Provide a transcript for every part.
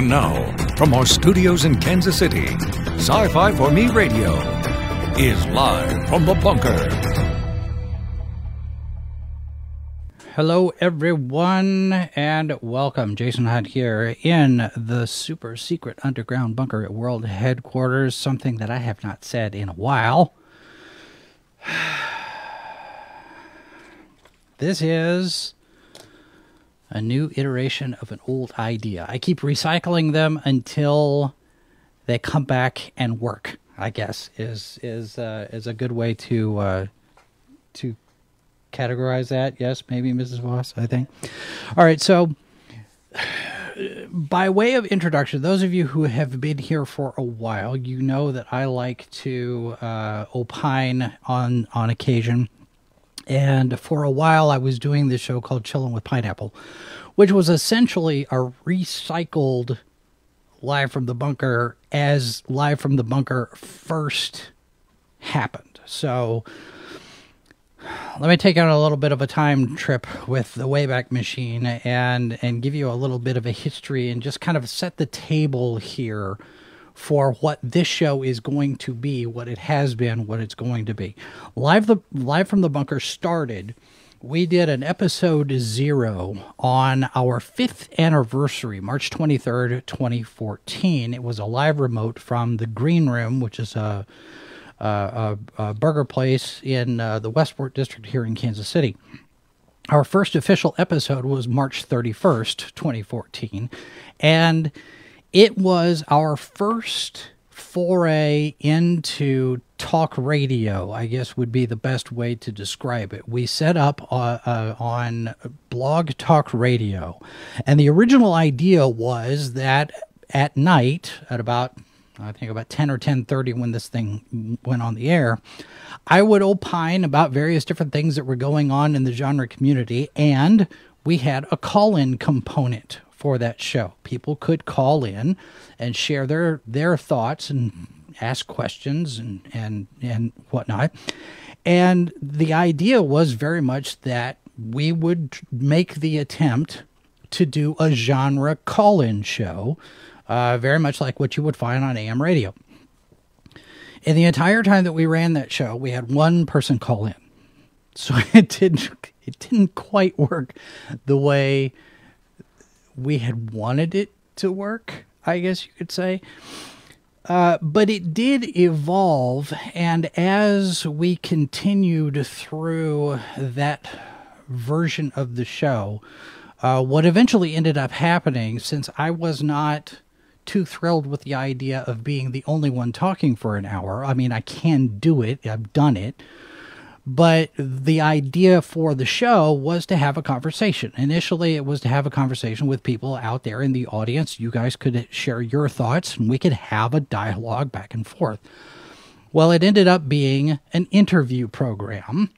And now, from our studios in Kansas City, Sci Fi for Me Radio is live from the bunker. Hello, everyone, and welcome. Jason Hunt here in the super secret underground bunker at World Headquarters, something that I have not said in a while. This is a new iteration of an old idea. I keep recycling them until they come back and work. I guess is is uh, is a good way to uh, to categorize that. Yes, maybe Mrs. Boss. I think. All right, so. By way of introduction, those of you who have been here for a while, you know that I like to uh, opine on on occasion and for a while, I was doing this show called Chillin' with Pineapple, which was essentially a recycled Live from the Bunker as Live from the Bunker first happened. So let me take on a little bit of a time trip with the Wayback Machine and and give you a little bit of a history and just kind of set the table here for what this show is going to be, what it has been, what it's going to be. Live the live from the bunker started. We did an episode zero on our fifth anniversary, March 23rd, 2014. It was a live remote from the Green Room, which is a, a, a burger place in uh, the Westport District here in Kansas City. Our first official episode was March 31st, 2014. And it was our first foray into talk radio, I guess would be the best way to describe it. We set up uh, uh, on Blog Talk Radio, and the original idea was that at night, at about I think about 10 or 10:30 when this thing went on the air, I would opine about various different things that were going on in the genre community and we had a call-in component for that show. People could call in and share their their thoughts and ask questions and and and whatnot. And the idea was very much that we would make the attempt to do a genre call-in show, uh, very much like what you would find on AM radio. In the entire time that we ran that show, we had one person call in, so it didn't it didn't quite work the way we had wanted it to work, I guess you could say. Uh, but it did evolve, and as we continued through that version of the show, uh, what eventually ended up happening, since I was not too thrilled with the idea of being the only one talking for an hour, I mean, I can do it, I've done it. But the idea for the show was to have a conversation. Initially, it was to have a conversation with people out there in the audience. You guys could share your thoughts and we could have a dialogue back and forth. Well, it ended up being an interview program.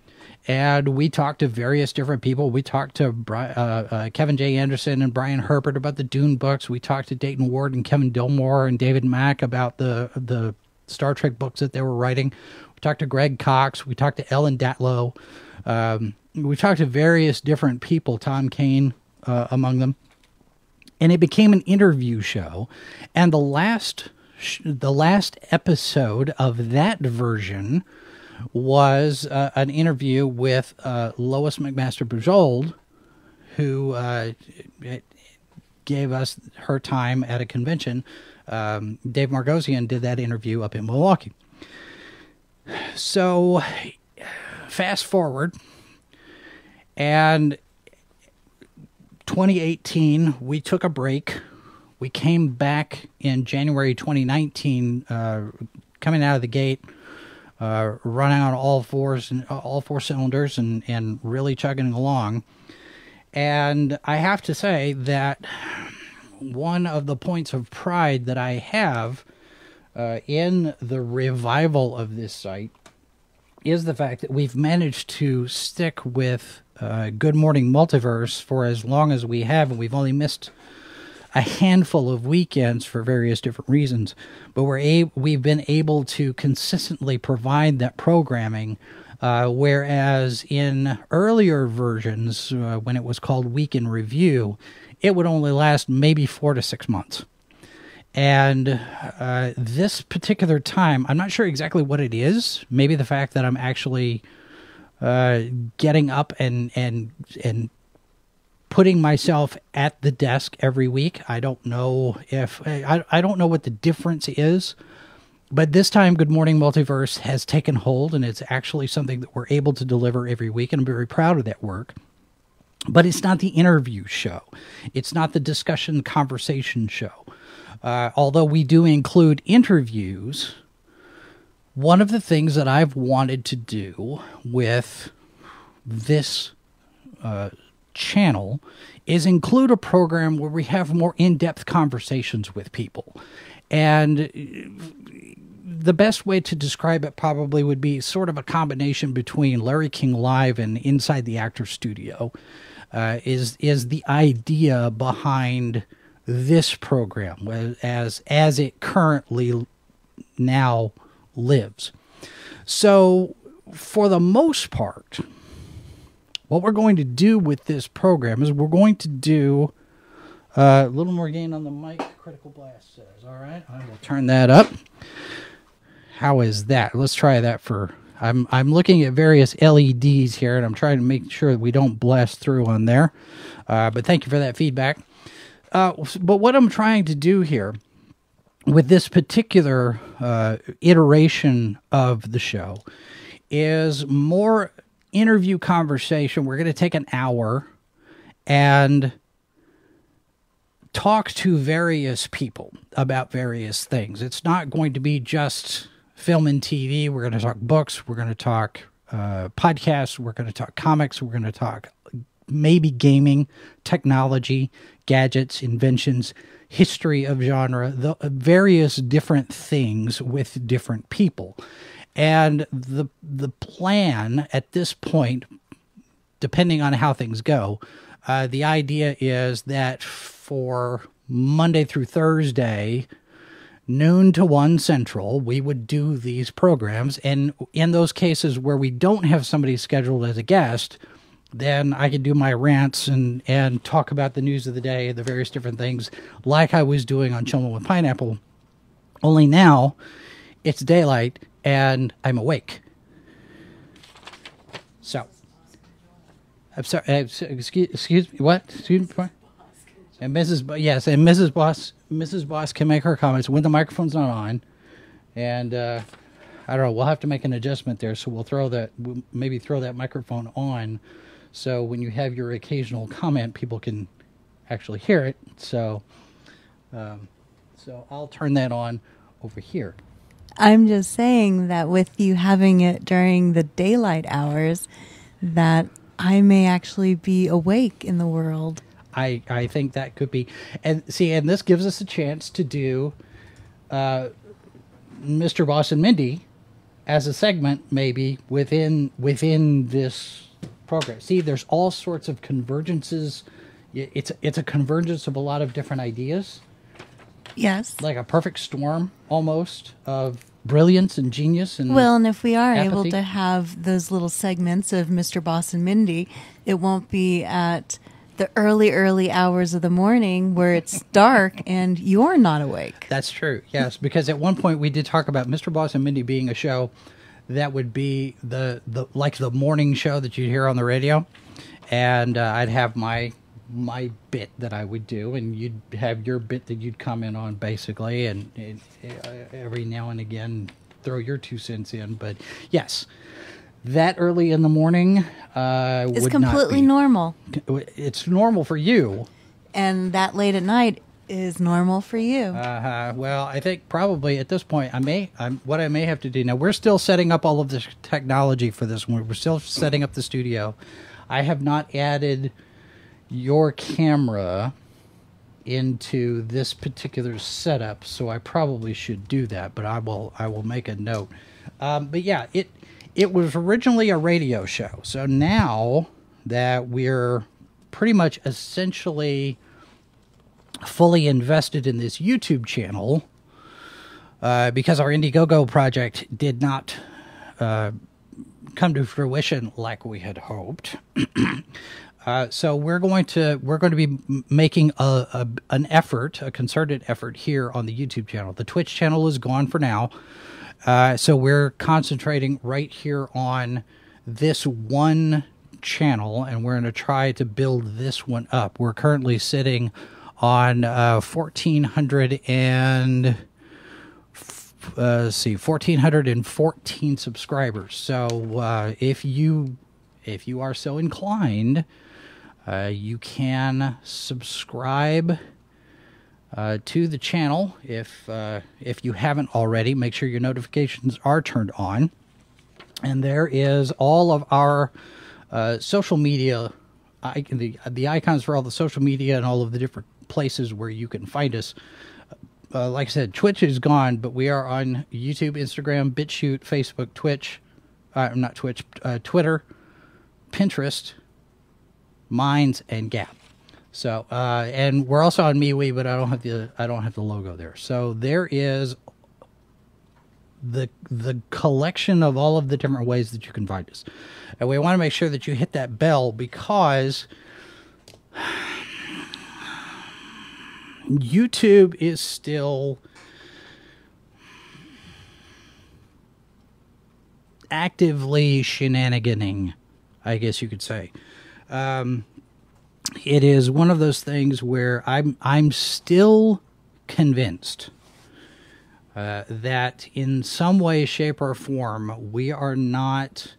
And we talked to various different people. We talked to uh, uh, Kevin J. Anderson and Brian Herbert about the Dune books. We talked to Dayton Ward and Kevin Dilmore and David Mack about the the Star Trek books that they were writing talked to Greg Cox. We talked to Ellen Datlow. Um, we talked to various different people, Tom Kane uh, among them. And it became an interview show. And the last the last episode of that version was uh, an interview with uh, Lois McMaster Bujold, who uh, gave us her time at a convention. Um, Dave Margosian did that interview up in Milwaukee. So, fast forward, and 2018, we took a break. We came back in January 2019, uh, coming out of the gate, uh, running on all fours and all four cylinders, and and really chugging along. And I have to say that one of the points of pride that I have uh, in the revival of this site is the fact that we've managed to stick with uh, Good Morning Multiverse for as long as we have, and we've only missed a handful of weekends for various different reasons. But we're a- we've been able to consistently provide that programming. Uh, whereas in earlier versions, uh, when it was called Week in Review, it would only last maybe four to six months. And uh, this particular time, I'm not sure exactly what it is. Maybe the fact that I'm actually uh, getting up and and and putting myself at the desk every week. I don't know if I, I don't know what the difference is, but this time Good Morning Multiverse has taken hold and it's actually something that we're able to deliver every week and I'm very proud of that work. But it's not the interview show. It's not the discussion conversation show. Uh, although we do include interviews, one of the things that I've wanted to do with this uh, channel is include a program where we have more in depth conversations with people. And the best way to describe it probably would be sort of a combination between Larry King Live and Inside the Actor Studio. Uh, is is the idea behind this program as as it currently now lives. So, for the most part, what we're going to do with this program is we're going to do uh, a little more gain on the mic. Critical blast says, "All right, I will turn that up." How is that? Let's try that for. I'm I'm looking at various LEDs here, and I'm trying to make sure that we don't blast through on there. Uh, but thank you for that feedback. Uh, but what I'm trying to do here with this particular uh, iteration of the show is more interview conversation. We're going to take an hour and talk to various people about various things. It's not going to be just film and TV. We're going to talk books. We're going to talk uh, podcasts. We're going to talk comics. We're going to talk maybe gaming, technology, gadgets, inventions, history of genre, the various different things with different people. And the the plan at this point, depending on how things go, uh, the idea is that for Monday through Thursday, noon to one central, we would do these programs. And in those cases where we don't have somebody scheduled as a guest, then I could do my rants and and talk about the news of the day, the various different things, like I was doing on Chillin' with Pineapple. Only now, it's daylight and I'm awake. So, I'm sorry. Uh, excuse, excuse me. What? Excuse me. And Mrs. yes, and Mrs. Boss, Mrs. Boss can make her comments when the microphone's not on, and uh, I don't know. We'll have to make an adjustment there, so we'll throw that, we'll maybe throw that microphone on, so when you have your occasional comment, people can actually hear it. So, um, so I'll turn that on over here. I'm just saying that with you having it during the daylight hours, that I may actually be awake in the world. I, I think that could be, and see, and this gives us a chance to do uh, Mr. Boss and Mindy as a segment, maybe within within this program. See, there's all sorts of convergences. It's it's a convergence of a lot of different ideas Yes. like a perfect storm almost of brilliance and genius and Well, and if we are able to have those little segments of Mr. Boss and Mindy, it won't be at the early, early hours of the morning where it's dark and you're not awake. that's true yes because at one point we did talk about mr boss and mindy being a show that would be the the like the morning show that you'd hear on the radio and uh, i'd have my my bit that i would do and you'd have your bit that you'd comment on basically and, and uh, every now and again throw your two cents in but yes that early in the morning uh, It's completely normal. It's normal for you. And that late at night is normal for you. Uh, well, I think probably at this point, I may, I'm, what I may have to do now. We're still setting up all of this technology for this one. We're still setting up the studio. I have not added your camera into this particular setup, so I probably should do that. But I will, I will make a note. Um, but yeah, it it was originally a radio show. So now that we're pretty much essentially fully invested in this YouTube channel uh, because our Indiegogo project did not uh, come to fruition like we had hoped. Uh, so we're going to we're going to be making a, a an effort, a concerted effort here on the YouTube channel. The Twitch channel is gone for now, uh, so we're concentrating right here on this one channel, and we're going to try to build this one up. We're currently sitting on uh, fourteen hundred and uh, see, fourteen hundred and fourteen subscribers. So uh, if you if you are so inclined, uh, you can subscribe uh, to the channel if uh, if you haven't already. Make sure your notifications are turned on, and there is all of our social media, I, the the icons for all the social media and all of the different places where you can find us. Uh, like I said, Twitch is gone, but we are on YouTube, Instagram, BitChute, Facebook, Twitch, uh, not Twitch, uh, Twitter, Pinterest, Minds, and Gab. So, uh, and we're also on MeWe, but I don't have the I don't have the logo there. So there is the the collection of all of the different ways that you can find us, and we want to make sure that you hit that bell because YouTube is still actively shenaniganing, I guess you could say. Um, it is one of those things where I'm I'm still convinced uh, that in some way, shape, or form we are not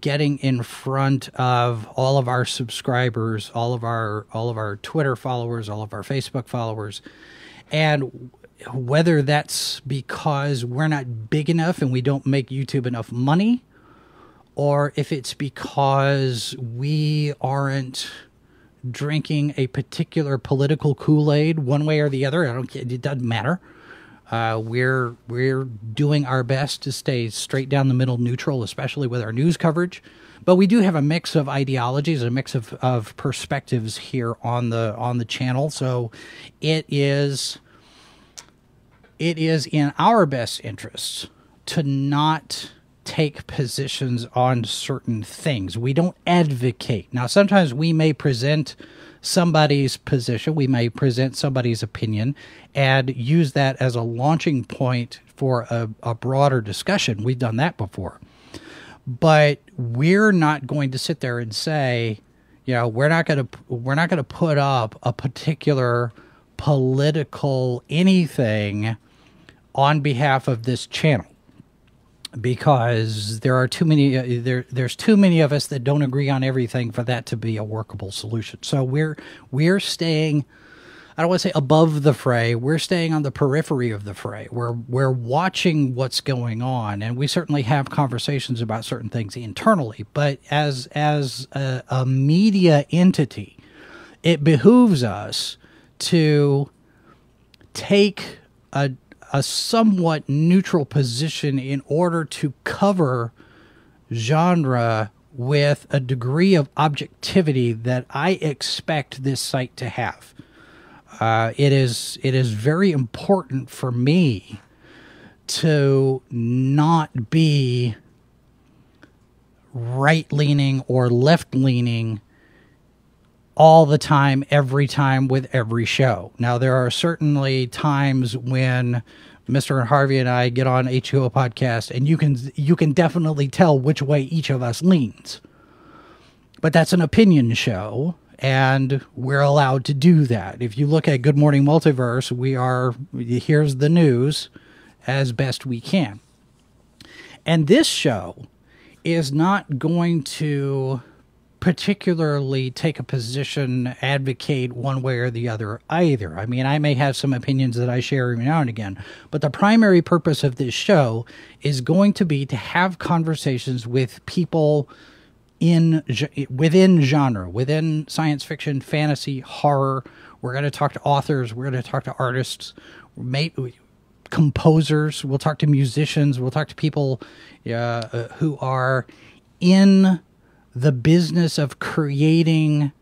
getting in front of all of our subscribers, all of our all of our Twitter followers, all of our Facebook followers, and whether that's because we're not big enough and we don't make YouTube enough money, or if it's because we aren't drinking a particular political Kool-Aid one way or the other. I don't it doesn't matter. Uh, we're we're doing our best to stay straight down the middle neutral, especially with our news coverage. But we do have a mix of ideologies, a mix of, of perspectives here on the on the channel. So it is it is in our best interests to not take positions on certain things. We don't advocate. Now, sometimes we may present somebody's position, we may present somebody's opinion, and use that as a launching point for a, a broader discussion. We've done that before. But we're not going to sit there and say, you know, we're not going to we're not going to put up a particular political anything on behalf of this channel because there are too many uh, there there's too many of us that don't agree on everything for that to be a workable solution. So we're we're staying I don't want to say above the fray. We're staying on the periphery of the fray. We're we're watching what's going on, and we certainly have conversations about certain things internally. But as as a, a media entity, it behooves us to take a a somewhat neutral position in order to cover genre with a degree of objectivity that I expect this site to have. Uh, it is it is very important for me to not be right leaning or left leaning all the time, every time with every show. Now, there are certainly times when Mr. And Harvey and I get on H2O podcast, and you can you can definitely tell which way each of us leans. But that's an opinion show, and we're allowed to do that. If you look at Good Morning Multiverse, we are here's the news as best we can. And this show is not going to particularly take a position, advocate one way or the other either. I mean, I may have some opinions that I share every now and again, but the primary purpose of this show is going to be to have conversations with people in within genre, within science fiction, fantasy, horror. We're going to talk to authors. We're going to talk to artists, composers. We'll talk to musicians. We'll talk to people uh, who are in the business of creating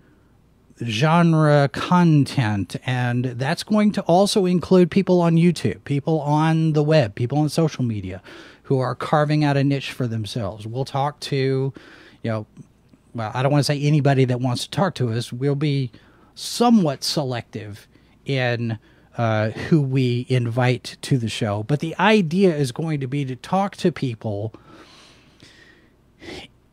genre content and that's going to also include people on YouTube, people on the web, people on social media who are carving out a niche for themselves. We'll talk to, you know, well, I don't want to say anybody that wants to talk to us. We'll be somewhat selective in uh, who we invite to the show. But the idea is going to be to talk to people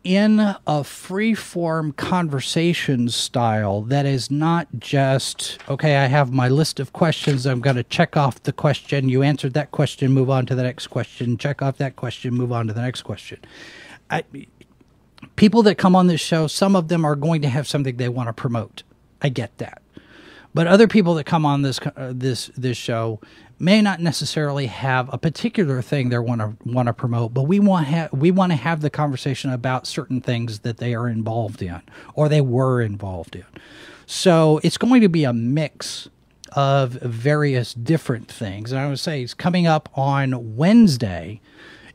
in a free form conversation style that is not just, okay, I have my list of questions. I'm going to check off the question. You answered that question, move on to the next question. Check off that question, move on to the next question. I, people that come on this show, some of them are going to have something they want to promote. I get that. But other people that come on this uh, this this show may not necessarily have a particular thing they want to want to promote, but we want ha- we want to have the conversation about certain things that they are involved in or they were involved in. So it's going to be a mix of various different things. And I would say it's coming up on Wednesday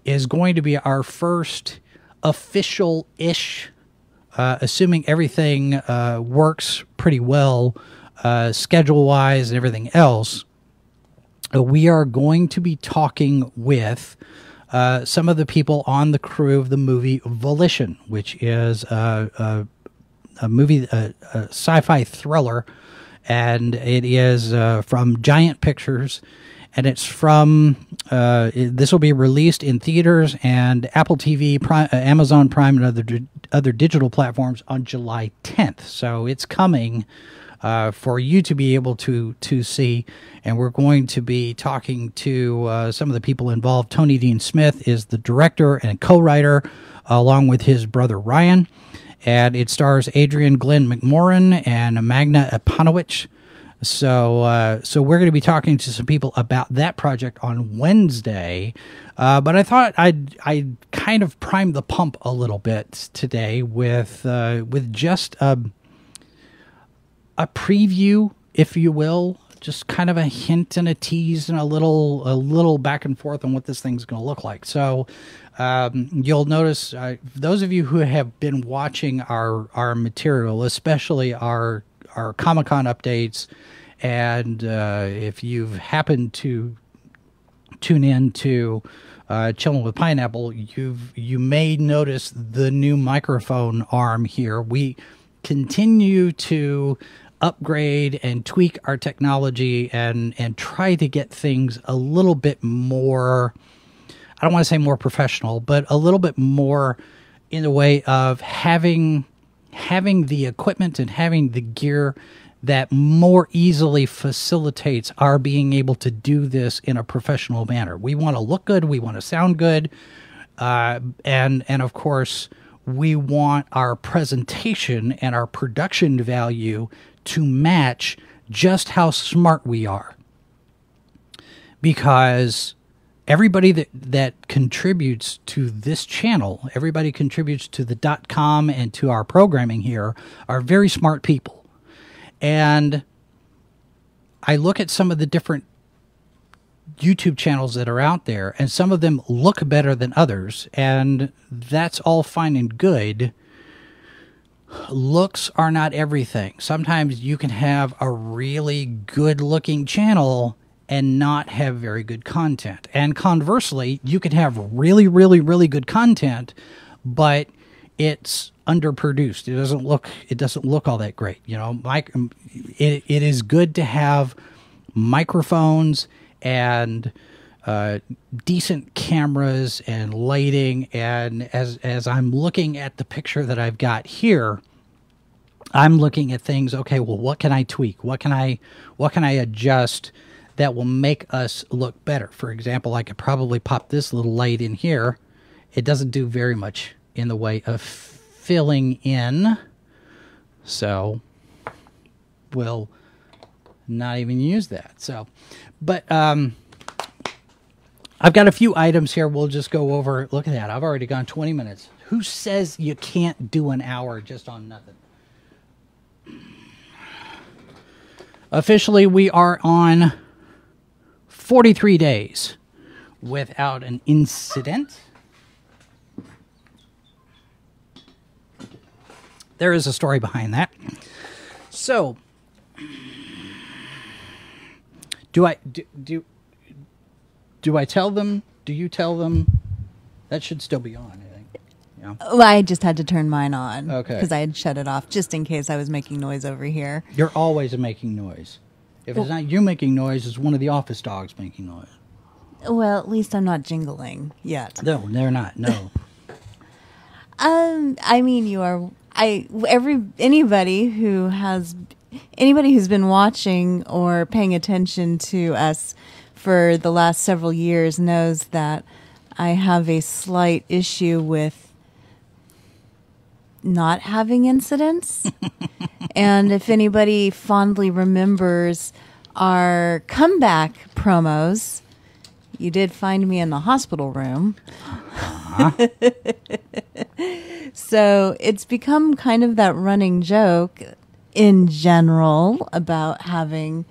is going to be our first official ish, uh, assuming everything uh, works pretty well uh, schedule wise and everything else, we are going to be talking with uh, some of the people on the crew of the movie Volition, which is a, a, a movie, a, a sci fi thriller, and it is uh, from Giant Pictures. And it's from, uh, this will be released in theaters and Apple TV, Prime, uh, Amazon Prime, and other, other digital platforms on July 10th. So it's coming uh, for you to be able to to see. And we're going to be talking to uh, some of the people involved. Tony Dean Smith is the director and co-writer, along with his brother Ryan. And it stars Adrian Glynn McMorran and Magda Apanowicz. So, uh, so we're going to be talking to some people about that project on Wednesday. Uh, but I thought I'd I kind of prime the pump a little bit today with uh, with just a a preview, if you will, just kind of a hint and a tease and a little a little back and forth on what this thing's going to look like. So um, you'll notice uh, those of you who have been watching our our material, especially our our Comic Con updates, and uh, if you've happened to tune in to uh, chilling with pineapple, you've you may notice the new microphone arm here. We continue to upgrade and tweak our technology and and try to get things a little bit more I don't want to say more professional, but a little bit more in the way of having having the equipment and having the gear that more easily facilitates our being able to do this in a professional manner. We want to look good, we want to sound good, uh, and and of course we want our presentation and our production value to match just how smart we are. Because everybody that, that contributes to this channel, everybody contributes to the dot com and to our programming here, are very smart people. And I look at some of the different YouTube channels that are out there, and some of them look better than others, and that's all fine and good looks are not everything. Sometimes you can have a really good looking channel and not have very good content. And conversely, you can have really, really, really good content, but it's underproduced. It doesn't look it doesn't look all that great. You know, mic- it, it is good to have microphones and uh, decent cameras and lighting. And as as I'm looking at the picture that I've got here, I'm looking at things. Okay, well, what can I tweak? What can I what can I adjust that will make us look better? For example, I could probably pop this little light in here. It doesn't do very much in the way of filling in, so we'll not even use that. So, but um I've got a few items here. We'll just go over. Look at that. I've already gone 20 minutes. Who says you can't do an hour just on nothing? Officially, we are on 43 days without an incident. There is a story behind that. So, do I do, do do I tell them? Do you tell them? That should still be on, I think. No. Oh, I just had to turn mine on. Okay. Because I had shut it off just in case I was making noise over here. You're always making noise. If it's not you making noise, it's one of the office dogs making noise. Well, at least I'm not jingling yet. No, they're not. No. Um, I mean, you are. I every anybody who has anybody who's been watching or paying attention to us for the last several years knows that I have a slight issue with not having incidents. and if anybody fondly remembers our comeback promos, you did find me in the hospital room. Uh-huh. so it's become kind of that running joke in general about having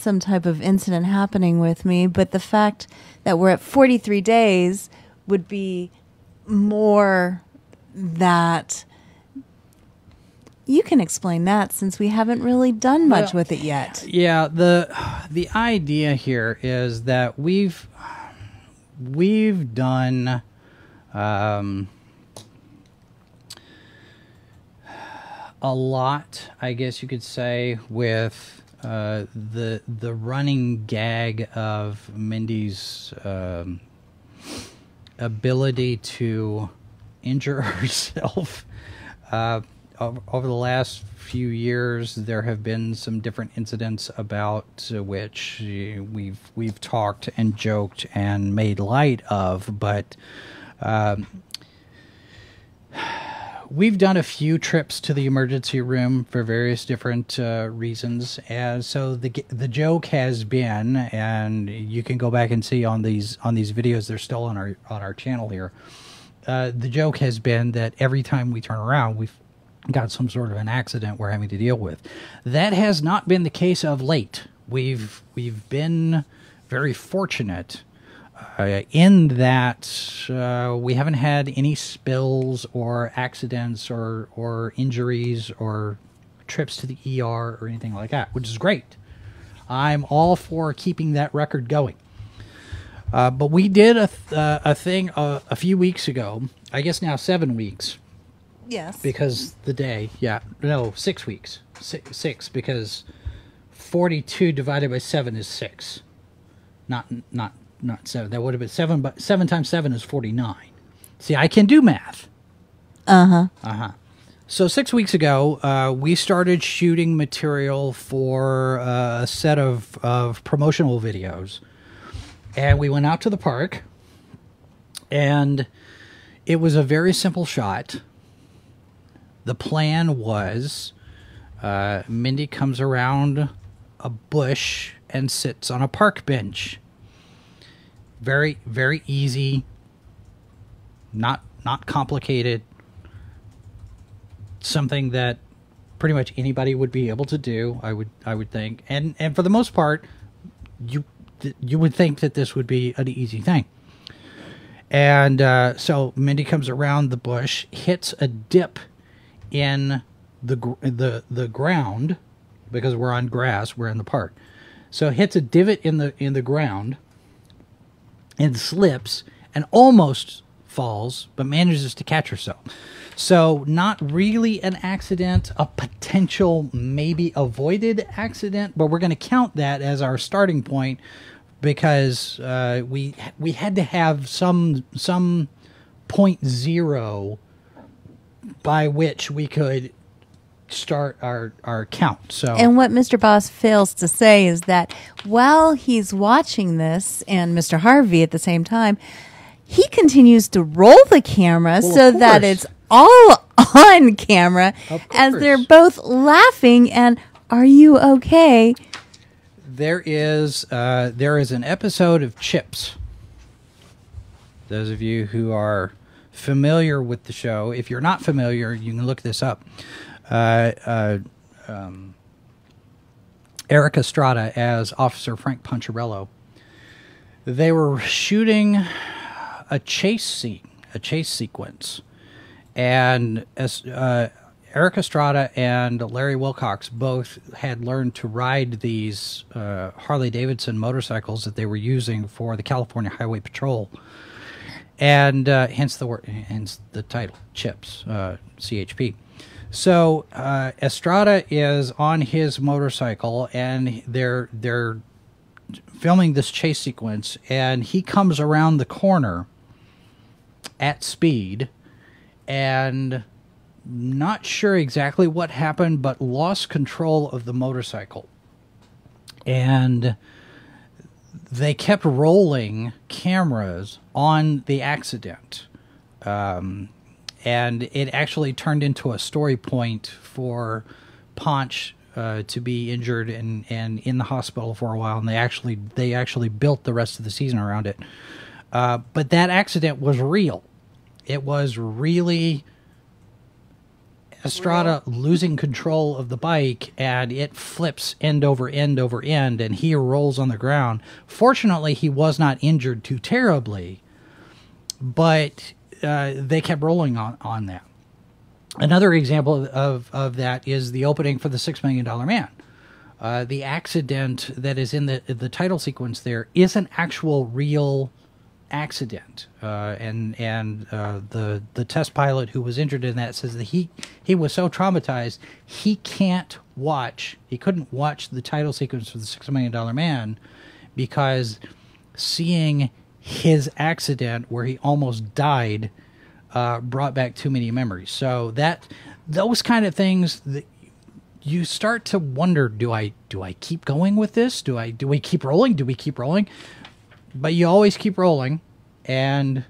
some type of incident happening with me, but the fact that we're at 43 days would be more that you can explain that since we haven't really done much Well, with it yet. Yeah, the the idea here is that we've we've done um, a lot, I guess you could say, with uh, the the running gag of Mindy's um, ability to injure herself. Uh, over the last few years, there have been some different incidents about which we've we've talked and joked and made light of, but. Um, We've done a few trips to the emergency room for various different uh, reasons, and so the the joke has been, and you can go back and see on these on these videos. They're still on our on our channel here. Uh, the joke has been that every time we turn around, we've got some sort of an accident we're having to deal with. That has not been the case of late. We've we've been very fortunate uh, in that uh, we haven't had any spills or accidents or or injuries or trips to the ER or anything like that, which is great. I'm all for keeping that record going. Uh, but we did a th- uh, a thing uh, a few weeks ago. I guess now seven weeks Yes. because the day. Yeah, no, six weeks. Six, six because forty-two divided by seven is six. Not not not seven. That would have been seven. But seven times seven is forty-nine. See, I can do math. Uh huh. Uh huh. So six weeks ago, uh, we started shooting material for uh, a set of of promotional videos, and we went out to the park, and it was a very simple shot. The plan was, uh, Mindy comes around a bush and sits on a park bench. Very very easy. Not not complicated something that pretty much anybody would be able to do. I would I would think, and and for the most part, you you would think that this would be an easy thing. And uh, so Mindy comes around the bush, hits a dip in the the the ground because we're on grass, we're in the park. So hits a divot in the in the ground and slips and almost falls, but manages to catch herself. So, not really an accident, a potential maybe avoided accident, but we're going to count that as our starting point because uh, we we had to have some some point zero by which we could start our our count. So And what Mr. Boss fails to say is that while he's watching this and Mr. Harvey at the same time, he continues to roll the camera Well, so that it's all on camera as they're both laughing and are you okay? there is uh, there is an episode of Chips. Those of you who are familiar with the show, if you're not familiar, you can look this up. Uh, uh, um, Erik Estrada as Officer Frank Poncherello. They were shooting a chase scene, a chase sequence, and as uh, Erik Estrada and Larry Wilcox both had learned to ride these uh, Harley Davidson motorcycles that they were using for the California Highway Patrol. and uh, hence the word, hence the title, Chips, uh, CHP. So uh, Estrada is on his motorcycle, and they're they're filming this chase sequence, and he comes around the corner at speed, and not sure exactly what happened, but lost control of the motorcycle, and they kept rolling cameras on the accident. Um, and it actually turned into a story point for Ponch uh, to be injured and, and in the hospital for a while, and they actually they actually built the rest of the season around it. Uh, but that accident was real. It was really Estrada losing control of the bike, and it flips end over end over end, and he rolls on the ground. Fortunately, he was not injured too terribly, but uh, they kept rolling on, on that. Another example of, of that is the opening for the Six Million Dollar Man. Uh, the accident that is in the the title sequence there is an actual real accident, uh, and and uh, the the test pilot who was injured in that says that he he was so traumatized he can't watch he couldn't watch the title sequence for the Six Million Dollar Man because seeing his accident where he almost died uh, brought back too many memories. So that those kind of things that you start to wonder: Do I do I keep going with this? Do I do we keep rolling? Do we keep rolling? But you always keep rolling, and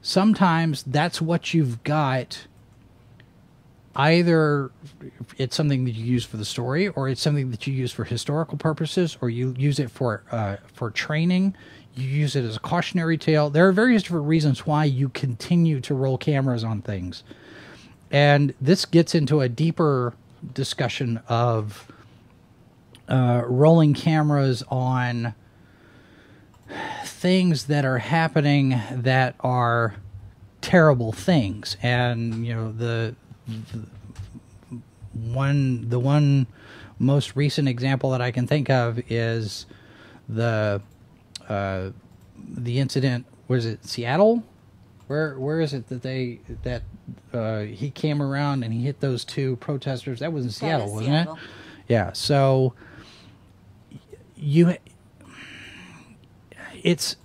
sometimes that's what you've got. Either it's something that you use for the story, or it's something that you use for historical purposes, or you use it for uh, for training you use it as a cautionary tale. There are various different reasons why you continue to roll cameras on things. And this gets into a deeper discussion of uh, rolling cameras on things that are happening that are terrible things. And, you know, the, the one the one most recent example that I can think of is the uh, the incident was it Seattle? Where where is it that they that uh, he came around and he hit those two protesters? That was in Seattle, was wasn't Seattle. it? Yeah. So you, it's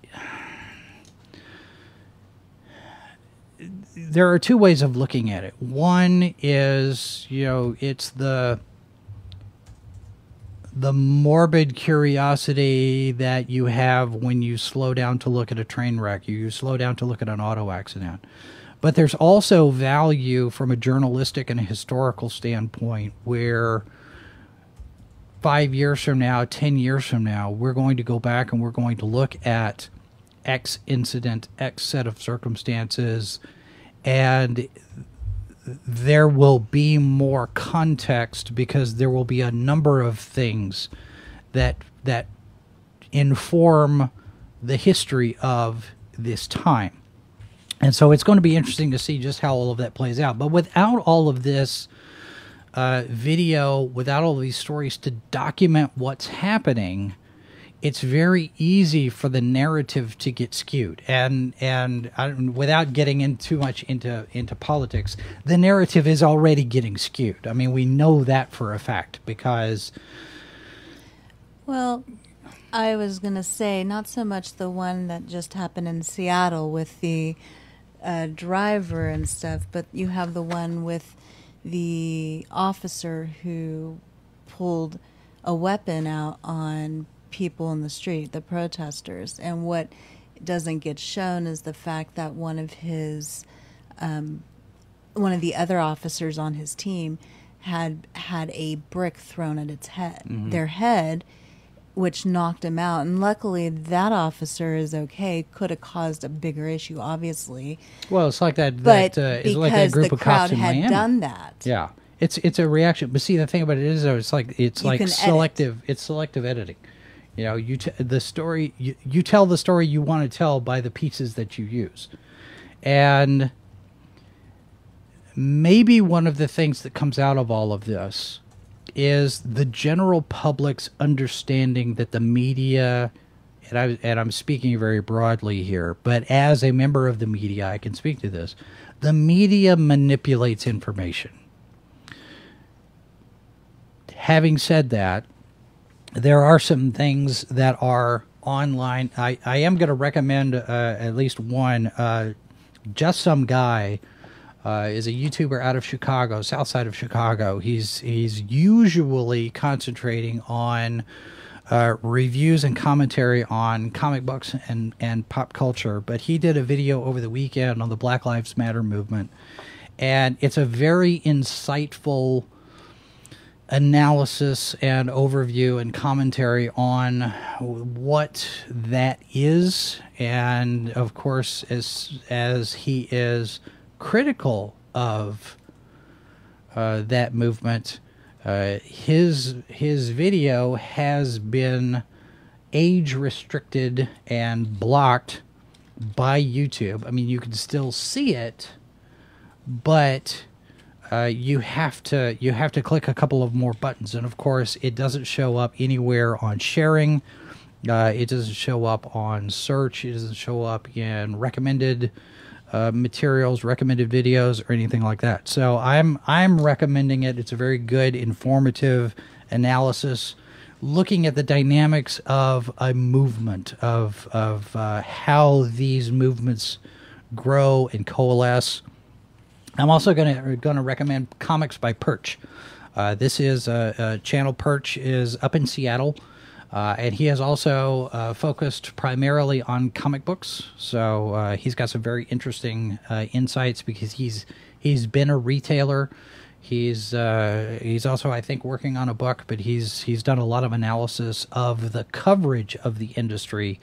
there are two ways of looking at it. One is you know it's the the morbid curiosity that you have when you slow down to look at a train wreck, you slow down to look at an auto accident. But there's also value from a journalistic and a historical standpoint where five years from now, 10 years from now, we're going to go back and we're going to look at X incident, X set of circumstances, and there will be more context because there will be a number of things that that inform the history of this time. And so it's going to be interesting to see just how all of that plays out. But without all of this uh, video, without all of these stories to document what's happening, it's very easy for the narrative to get skewed. And and I, without getting in too much into into politics the narrative is already getting skewed. I mean we know that for a fact because Well, I was going to say not so much the one that just happened in Seattle with the uh, driver and stuff, but you have the one with the officer who pulled a weapon out on people in the street, the protesters. And what doesn't get shown is the fact that one of his um, one of the other officers on his team had had a brick thrown at its head, their head, which knocked him out. And luckily, that officer is okay. Could have caused a bigger issue, obviously, well it's like that but that uh, it's because like that group the of crowd cops had miami done that, yeah it's it's a reaction but see the thing about it is though it's like it's You like can edit. selective it's selective editing you know you t- the story you, you tell the story you want to tell by the pieces that you use and maybe one of the things that comes out of all of this is the general public's understanding that the media and I and I'm speaking very broadly here, but as a member of the media, I can speak to this. The media manipulates information. Having said that, there are some things that are online. I, I am going to recommend uh, at least one. Uh, just some guy uh, is a YouTuber out of Chicago, south side of Chicago. He's he's usually concentrating on uh, reviews and commentary on comic books and and pop culture. But he did a video over the weekend on the Black Lives Matter movement, and it's a very insightful analysis and overview and commentary on what that is. And of course as as he is critical of uh, that movement uh, his his video has been age restricted and blocked by YouTube. I mean you can still see it but uh, you have to you have to click a couple of more buttons, and of course, it doesn't show up anywhere on sharing. Uh, it doesn't show up on search. It doesn't show up in recommended uh, materials, recommended videos, or anything like that. So I'm I'm recommending it. It's a very good, informative analysis, looking at the dynamics of a movement of of uh, how these movements grow and coalesce I'm also going to recommend comics by Perch. Uh, this is a, a, channel. Perch is up in Seattle, uh, and he has also uh, focused primarily on comic books. So uh, he's got some very interesting uh, insights because he's he's been a retailer. He's uh, he's also I think working on a book, but he's he's done a lot of analysis of the coverage of the industry,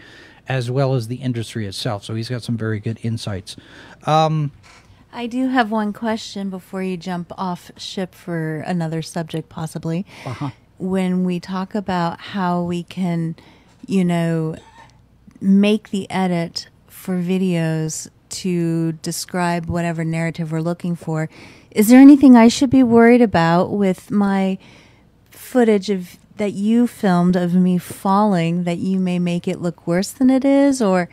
as well as the industry itself. So he's got some very good insights. Um, I do have one question before you jump off ship for another subject, possibly. Uh-huh. When we talk about how we can, you know, make the edit for videos to describe whatever narrative we're looking for, is there anything I should be worried about with my footage of that you filmed of me falling that you may make it look worse than it is or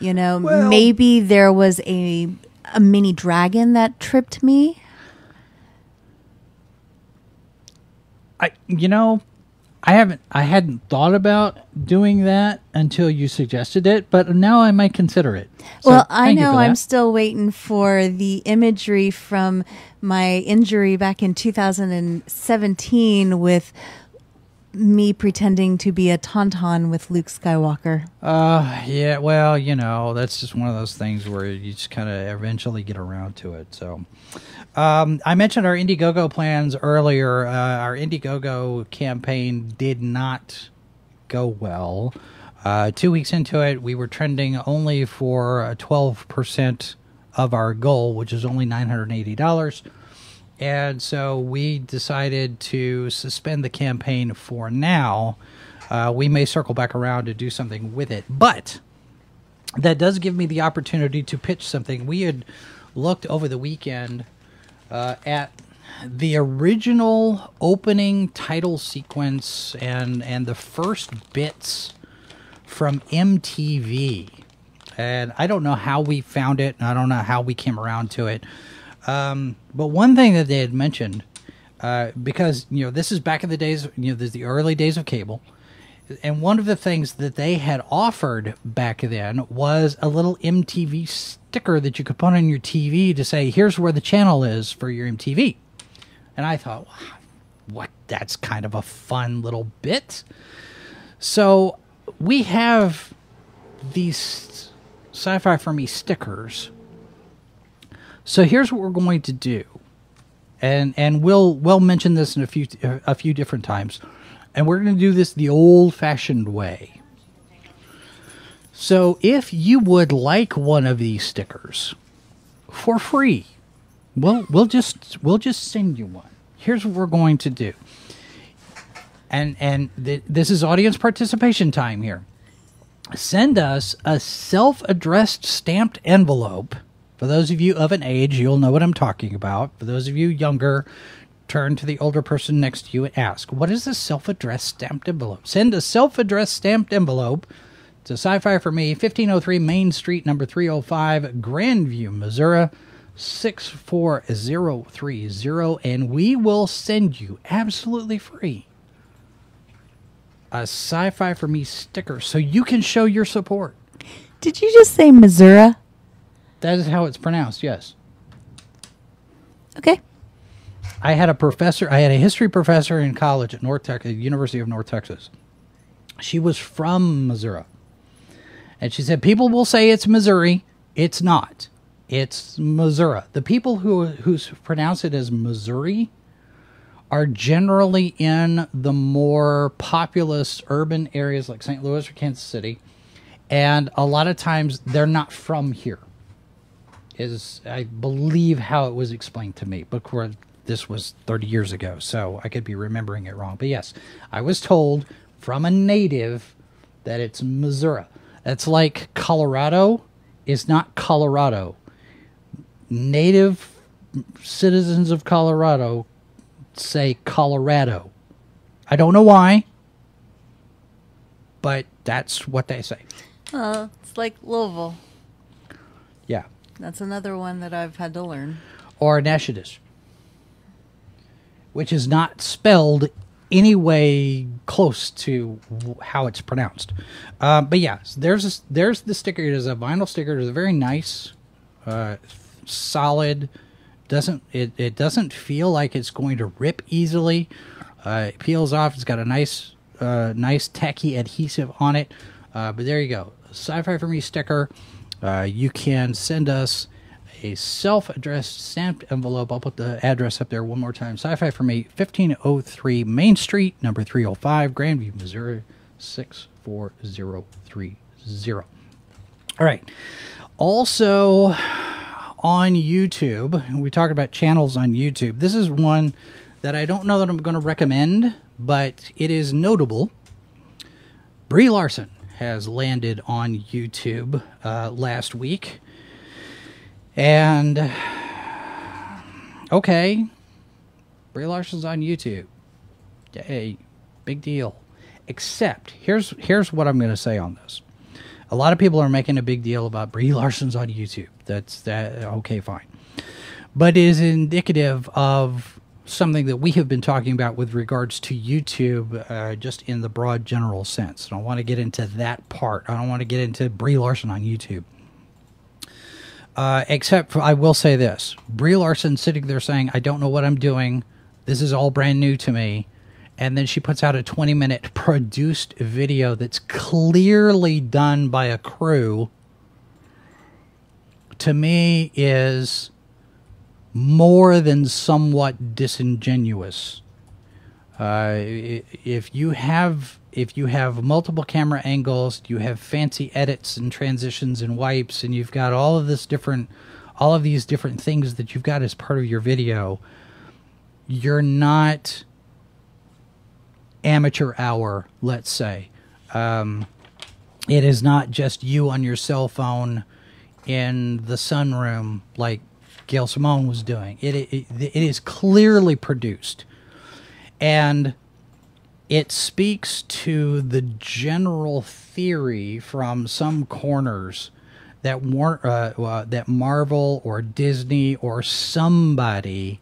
you know well, maybe there was a a mini dragon that tripped me. I you know, I haven't I hadn't thought about doing that until you suggested it, but now I might consider it. So well, I know I'm still waiting for the imagery from my injury back in 2017 with me pretending to be a tauntaun with Luke Skywalker. Uh, yeah, well, you know, that's just one of those things where you just kind of eventually get around to it. So, um, I mentioned our Indiegogo plans earlier. Uh, our Indiegogo campaign did not go well. Uh, two weeks into it, we were trending only for 12% of our goal, which is only $980. And so we decided to suspend the campaign for now. Uh, we may circle back around to do something with it. But that does give me the opportunity to pitch something. We had looked over the weekend uh, at the original opening title sequence and, and the first bits from MTV. And I don't know how we found it, and I don't know how we came around to it. Um, but one thing that they had mentioned, uh, because you know this is back in the days, you know, there's the early days of cable, and one of the things that they had offered back then was a little MTV sticker that you could put on your TV to say, "Here's where the channel is for your MTV." And I thought, what? That's kind of a fun little bit. So we have these sci-fi for me stickers so here's what we're going to do, and and we'll we'll mention this in a few a few different times, and we're going to do this the old-fashioned way. So if you would like one of these stickers for free, we'll we'll just we'll just send you one. Here's what we're going to do. And and th- this is audience participation time here. Send us a self-addressed stamped envelope for those of you of an age, you'll know what I'm talking about. For those of you younger, turn to the older person next to you and ask, What is a self addressed stamped envelope? Send a self addressed stamped envelope to sci fi for me, 1503 Main Street, number 305, Grandview, Missouri, 64030. And we will send you absolutely free a sci fi for me sticker so you can show your support. Did you just say Missouri? That is how it's pronounced, yes. Okay. I had a professor, I had a history professor in college at North Texas, University of North Texas. She was from Missouri. And she said, People will say it's Missouri. It's not. It's Missouri. The people who who pronounce it as Missouri are generally in the more populous urban areas like St. Louis or Kansas City. And a lot of times they're not from here. Is I believe how it was explained to me. But this was 30 years ago, so I could be remembering it wrong. But yes, I was told from a native that it's Missouri. That's like Colorado is not Colorado. Native citizens of Colorado say Colorado. I don't know why, but that's what they say. Uh, it's like Louisville. Yeah. That's another one that I've had to learn. Or Natchitoches, which is not spelled any way close to how it's pronounced. Uh, but yeah, there's a, there's the sticker. It is a vinyl sticker. It's a very nice, uh, solid. Doesn't it? It doesn't feel like it's going to rip easily. Uh, it peels off. It's got a nice, uh, nice tacky adhesive on it. Uh, but there you go, sci-fi for me sticker. Uh, you can send us a self-addressed stamped envelope. I'll put the address up there one more time. Sci-fi for me, 1503 Main Street, number 305, Grandview, Missouri, 64030. All right. Also on YouTube, we talked about channels on YouTube. This is one that I don't know that I'm going to recommend, but it is notable. Brie Larson has landed on YouTube uh, last week. And okay, Brie Larson's on YouTube. Hey, big deal. Except here's here's what I'm going to say on this. A lot of people are making a big deal about Brie Larson's on YouTube. That's that okay, fine. But it is indicative of something that we have been talking about with regards to YouTube, uh, just in the broad general sense. I don't want to get into that part. I don't want to get into Brie Larson on YouTube. Uh, except for, I will say this Brie Larson sitting there saying, I don't know what I'm doing. This is all brand new to me. And then she puts out a 20 minute produced video that's clearly done by a crew. To me, is more than somewhat disingenuous. Uh, if you have if you have multiple camera angles, you have fancy edits and transitions and wipes, and you've got all of this different, all of these different things that you've got as part of your video, you're not amateur hour, let's say. Um, it is not just you on your cell phone in the sunroom like Gail Simone was doing. It, it, it is clearly produced. And it speaks to the general theory from some corners that war- uh, uh, that Marvel or Disney or somebody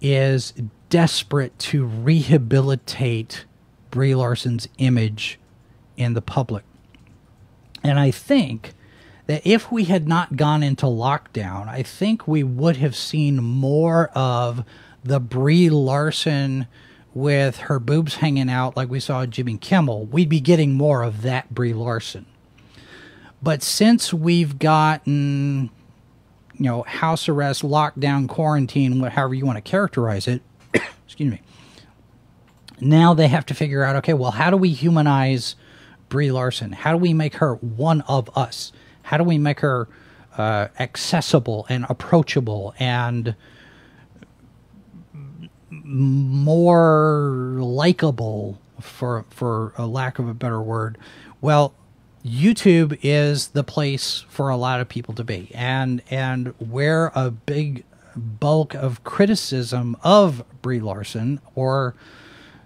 is desperate to rehabilitate Brie Larson's image in the public. And I think that if we had not gone into lockdown, I think we would have seen more of the Brie Larson with her boobs hanging out like we saw Jimmy Kimmel, we'd be getting more of that Brie Larson. But since we've gotten, you know, house arrest, lockdown, quarantine, however you want to characterize it, excuse me, now they have to figure out, okay, well, how do we humanize Brie Larson? How do we make her one of us? How do we make her uh, accessible and approachable and more likable for for a lack of a better word? Well youtube is the place for a lot of people to be. And and where a big bulk of criticism of brie larson or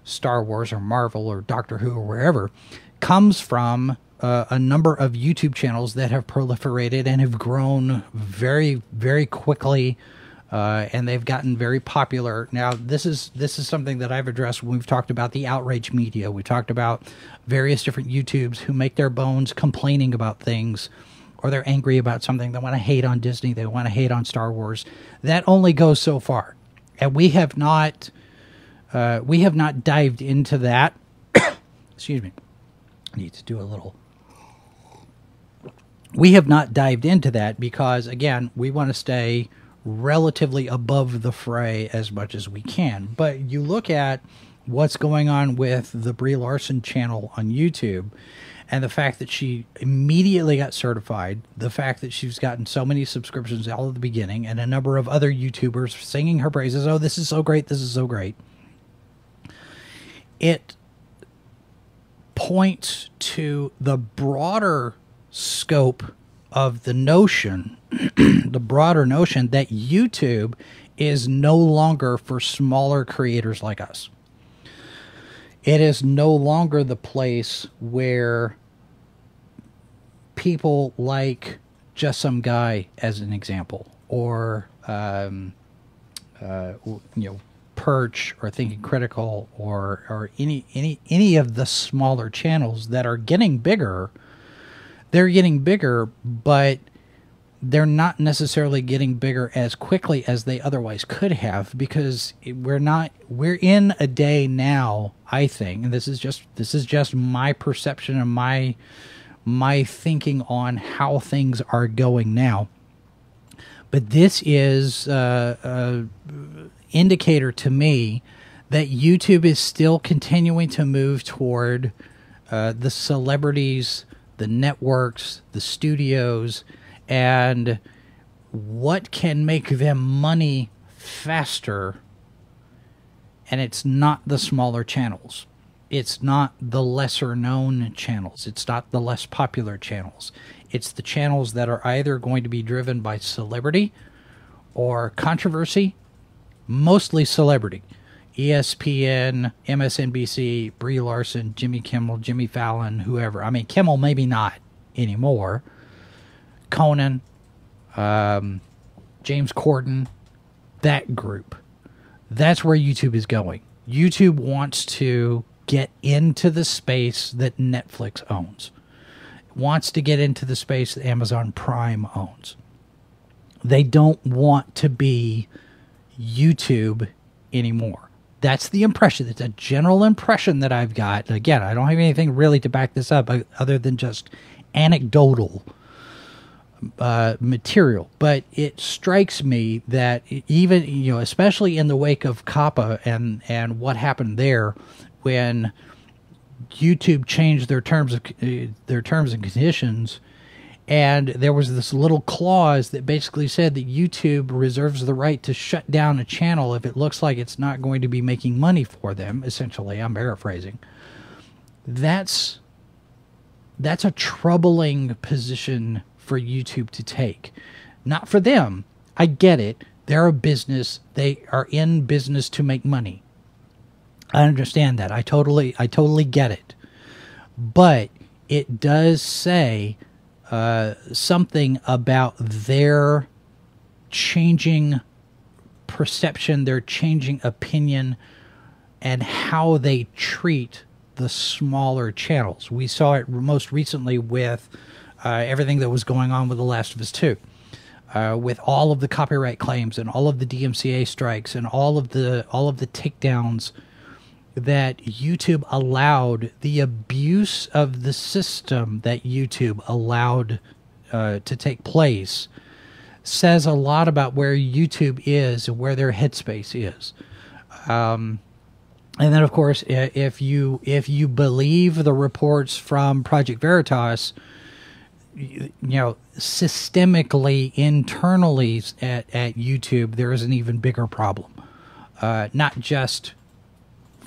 star wars or marvel or doctor who or wherever comes from uh, a number of YouTube channels that have proliferated and have grown very, very quickly, uh, and they've gotten very popular. Now, this is this is something that I've addressed when we've talked about the outrage media. We talked about various different YouTubes who make their bones complaining about things, or they're angry about something. They want to hate on Disney. They want to hate on Star Wars. That only goes so far, and we have not uh, we have not dived into that. Excuse me. I need to do a little we have not dived into that because again we want to stay relatively above the fray as much as we can. But you look at what's going on with the brie larson channel on youtube and the fact that she immediately got certified the fact that she's gotten so many subscriptions all at the beginning and a number of other youtubers singing her praises oh this is so great this is so great. It points to the broader scope of the notion, the broader notion that YouTube is no longer for smaller creators like us. It is no longer the place where people like just some guy, as an example, or um, uh, you know, Perch or Thinking Critical or or any any any of the smaller channels that are getting bigger they're getting bigger, but they're not necessarily getting bigger as quickly as they otherwise could have because we're not we're in a day now i think and this is just this is just my perception and my my thinking on how things are going now. But this is uh, a indicator to me that youtube is still continuing to move toward uh, the celebrities the networks, the studios, and what can make them money faster. And it's not the smaller channels. It's not the lesser known channels. It's not the less popular channels. It's the channels that are either going to be driven by celebrity or controversy, mostly celebrity. ESPN, MSNBC, Brie Larson, Jimmy Kimmel, Jimmy Fallon, whoever. I mean, Kimmel maybe not anymore. Conan, um, James Corden, that group. That's where YouTube is going. YouTube wants to get into the space that Netflix owns, wants to get into the space that Amazon Prime owns. They don't want to be YouTube anymore. That's the impression. It's a general impression that I've got. Again, I don't have anything really to back this up other than just anecdotal uh, material. But it strikes me that even you know, especially in the wake of COPPA and and what happened there, when YouTube changed their terms of uh, their terms and conditions and there was this little clause that basically said that YouTube reserves the right to shut down a channel if it looks like it's not going to be making money for them essentially. I'm paraphrasing. That's that's a troubling position for YouTube to take. Not for them. I get it. They're a business. They are in business to make money. I understand that. I totally i totally get it. But it does say uh, something about their changing perception, their changing opinion, and how they treat the smaller channels. We saw it most recently with uh, everything that was going on with The Last of Us 2. Uh, with all of the copyright claims and all of the DMCA strikes and all of the all of the takedowns that YouTube allowed the abuse of the system that YouTube allowed uh, to take place says a lot about where YouTube is and where their headspace is. Um, and then, of course, if you if you believe the reports from Project Veritas, you, know systemically internally at, at YouTube, there is an even bigger problem. Uh, not just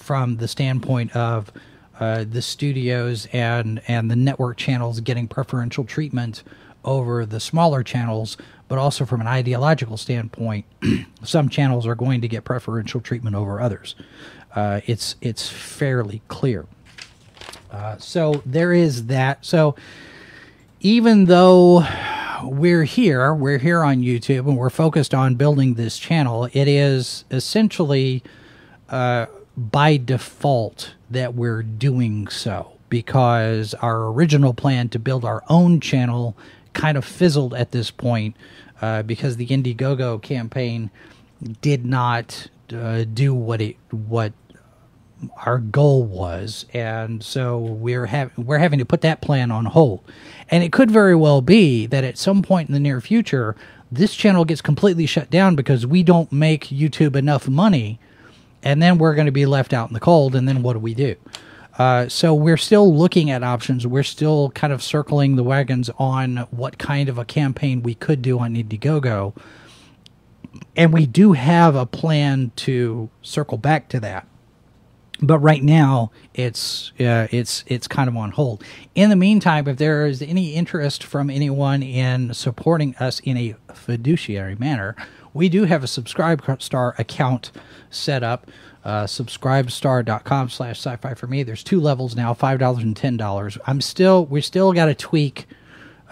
from the standpoint of uh, the studios and and the network channels getting preferential treatment over the smaller channels, but also from an ideological standpoint, some channels are going to get preferential treatment over others. Uh, it's it's fairly clear. Uh, so there is that. So even though we're here, we're here on YouTube, and we're focused on building this channel, it is essentially uh, by default that we're doing so because our original plan to build our own channel kind of fizzled at this point uh, because the Indiegogo campaign did not uh, do what it what our goal was, and so we're having we're having to put that plan on hold. And it could very well be that at some point in the near future, this channel gets completely shut down because we don't make YouTube enough money, and then we're going to be left out in the cold. And then what do we do? Uh, so we're still looking at options. We're still kind of circling the wagons on what kind of a campaign we could do on Indiegogo. And we do have a plan to circle back to that but right now it's uh, it's it's kind of on hold. In the meantime, if there is any interest from anyone in supporting us in a fiduciary manner, we do have a subscribe star account set up. Uh, subscribestar.com slash sci-fi for me there's two levels now five dollars and ten dollars i'm still we still got to tweak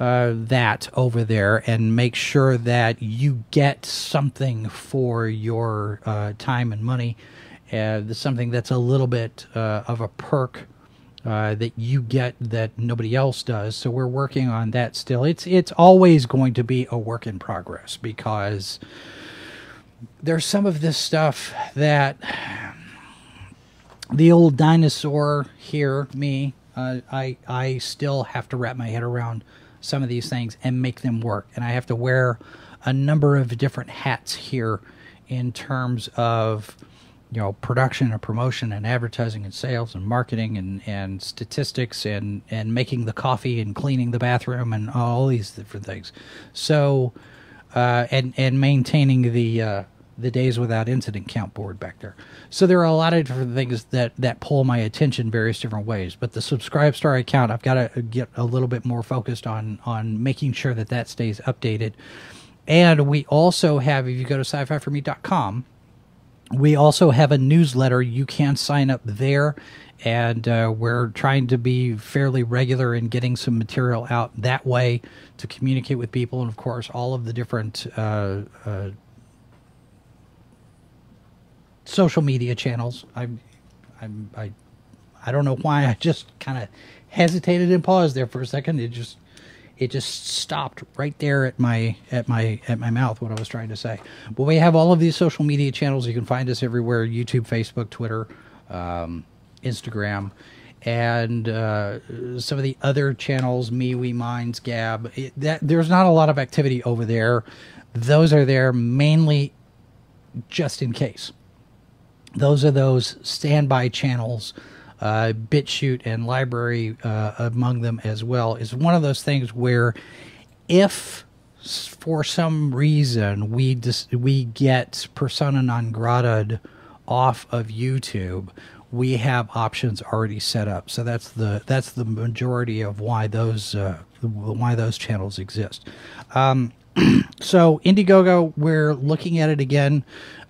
uh, that over there and make sure that you get something for your uh, time and money uh, something that's a little bit uh, of a perk uh, that you get that nobody else does. So we're working on that still. It's it's always going to be a work in progress because there's some of this stuff that the old dinosaur here, me, uh, I I still have to wrap my head around some of these things and make them work, and I have to wear a number of different hats here in terms of you know production and promotion and advertising and sales and marketing and, and statistics and and making the coffee and cleaning the bathroom and all these different things. So uh, and and maintaining the uh, the days without incident count board back there. So there are a lot of different things that that pull my attention various different ways but the subscribe star account i've got to get a little bit more focused on on making sure that that stays updated. And we also have if you go to sci-fi4me.com we also have a newsletter. You can sign up there, and uh, we're trying to be fairly regular in getting some material out that way to communicate with people, and of course, all of the different uh, uh, social media channels. I'm, I'm, I, I don't know why I just kind of hesitated and paused there for a second. It just it just stopped right there at my at my at my mouth what I was trying to say. But we have all of these social media channels. You can find us everywhere: YouTube, Facebook, Twitter, um, Instagram, and uh, some of the other channels, MeWe, Minds, Gab. It, that there's not a lot of activity over there. Those are there mainly just in case. Those are those standby channels uh, BitChute and LBRY uh, among them as well, is one of those things where if for some reason we dis- we get persona non grata off of YouTube, we have options already set up. So that's the that's the majority of why those uh, why those channels exist. Um, so Indiegogo, we're looking at it again.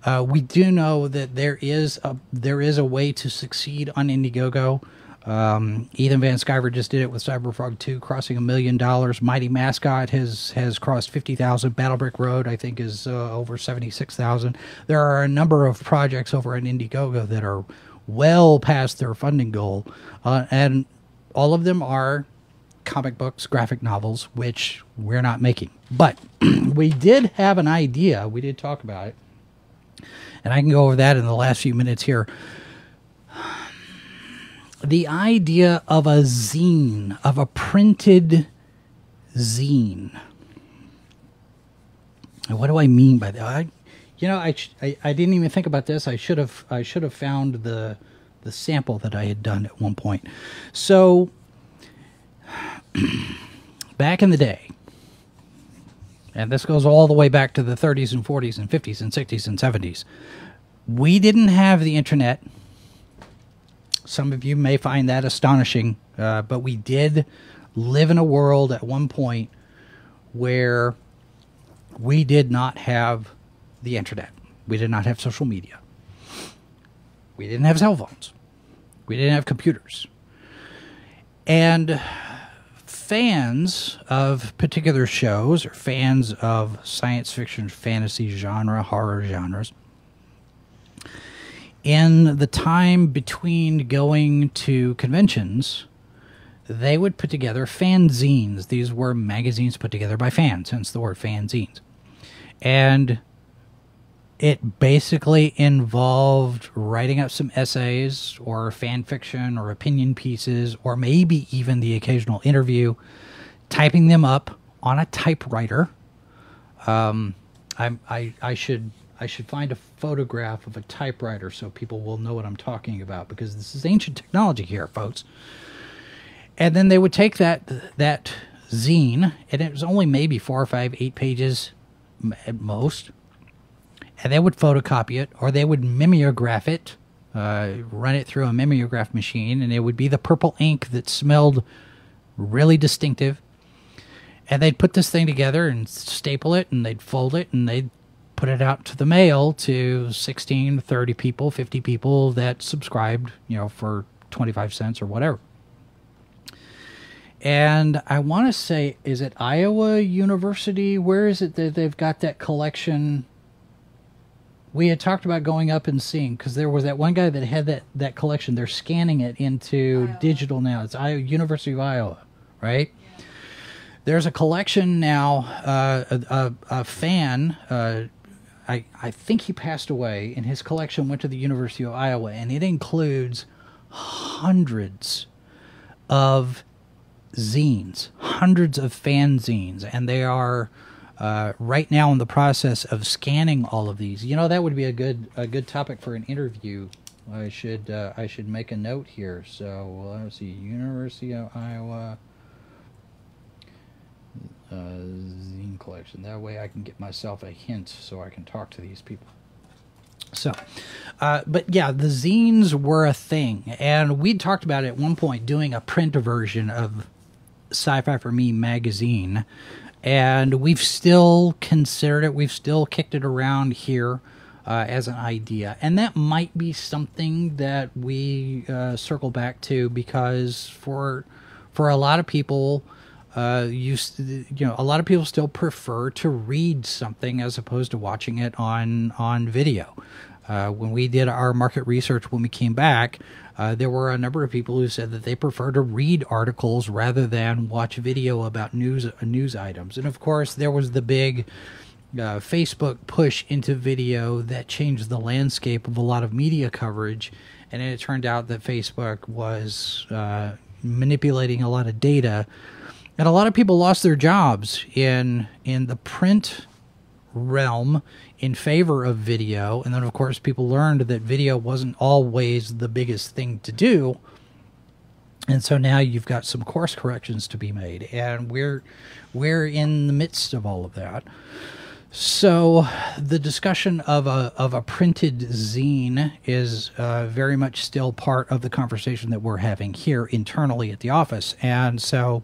Uh, we do know that there is a there is a way to succeed on Indiegogo. Um, Ethan Van Sciver just did it with Cyberfrog 2, crossing a million dollars. Mighty Mascot has has crossed 50,000. Battlebrick Road, I think, is uh, over 76,000. There are a number of projects over on Indiegogo that are well past their funding goal, uh, and all of them are comic books, graphic novels, which we're not making. But we did have an idea. We did talk about it and I can go over that in the last few minutes here. The idea of a zine, of a printed zine. And what do I mean by that? I, you know, I, I, I didn't even think about this. I should have I should have found the the sample that I had done at one point. So back in the day, and this goes all the way back to the 30s and 40s and 50s and 60s and 70s. We didn't have the internet. Some of you may find that astonishing, uh, but we did live in a world at one point where we did not have the internet. We did not have social media. We didn't have cell phones. We didn't have computers. And fans of particular shows or fans of science fiction, fantasy genre, horror genres, in the time between going to conventions, they would put together fanzines. These were magazines put together by fans, hence the word fanzines. And it basically involved writing up some essays or fan fiction or opinion pieces or maybe even the occasional interview, typing them up on a typewriter. Um, I, I, I should I should find a photograph of a typewriter so people will know what I'm talking about because this is ancient technology here, folks. And then they would take that that zine, and it was only maybe four or five, eight pages at most, and they would photocopy it or they would mimeograph it, uh, run it through a mimeograph machine, and it would be the purple ink that smelled really distinctive. And they'd put this thing together and staple it, and they'd fold it, and they'd put it out to the mail to 16, 30 people, 50 people that subscribed, you know, for 25 cents or whatever. And I want to say, is it Iowa University? Where is it that they've got that collection? We had talked about going up and seeing because there was that one guy that had that, that collection. They're scanning it into Iowa. digital now. It's Iowa, University of Iowa, right? Yeah. There's a collection now. Uh, a, a, a, fan, uh, I, I think he passed away, and his collection went to the University of Iowa, and it includes hundreds of zines, hundreds of fanzines, and they are uh, right now in the process of scanning all of these. You know, that would be a good a good topic for an interview. I should uh, I should make a note here. So let's see, University of Iowa uh, zine collection. That way, I can get myself a hint so I can talk to these people. So, uh, but yeah, the zines were a thing, and we talked about at one point doing a print version of Sci-Fi for Me magazine, and we've still considered it. We've still kicked it around here uh, as an idea, and that might be something that we uh, circle back to because for for a lot of people. Uh, you you know a lot of people still prefer to read something as opposed to watching it on on video. Uh, when we did our market research when we came back, uh, there were a number of people who said that they prefer to read articles rather than watch video about news news items. And of course, there was the big uh, Facebook push into video that changed the landscape of a lot of media coverage. And it turned out that Facebook was uh, manipulating a lot of data, and a lot of people lost their jobs in in the print realm in favor of video. And then, of course, people learned that video wasn't always the biggest thing to do. And so now you've got some course corrections to be made, and we're we're in the midst of all of that. So the discussion of a of a printed zine is uh, very much still part of the conversation that we're having here internally at the office, and so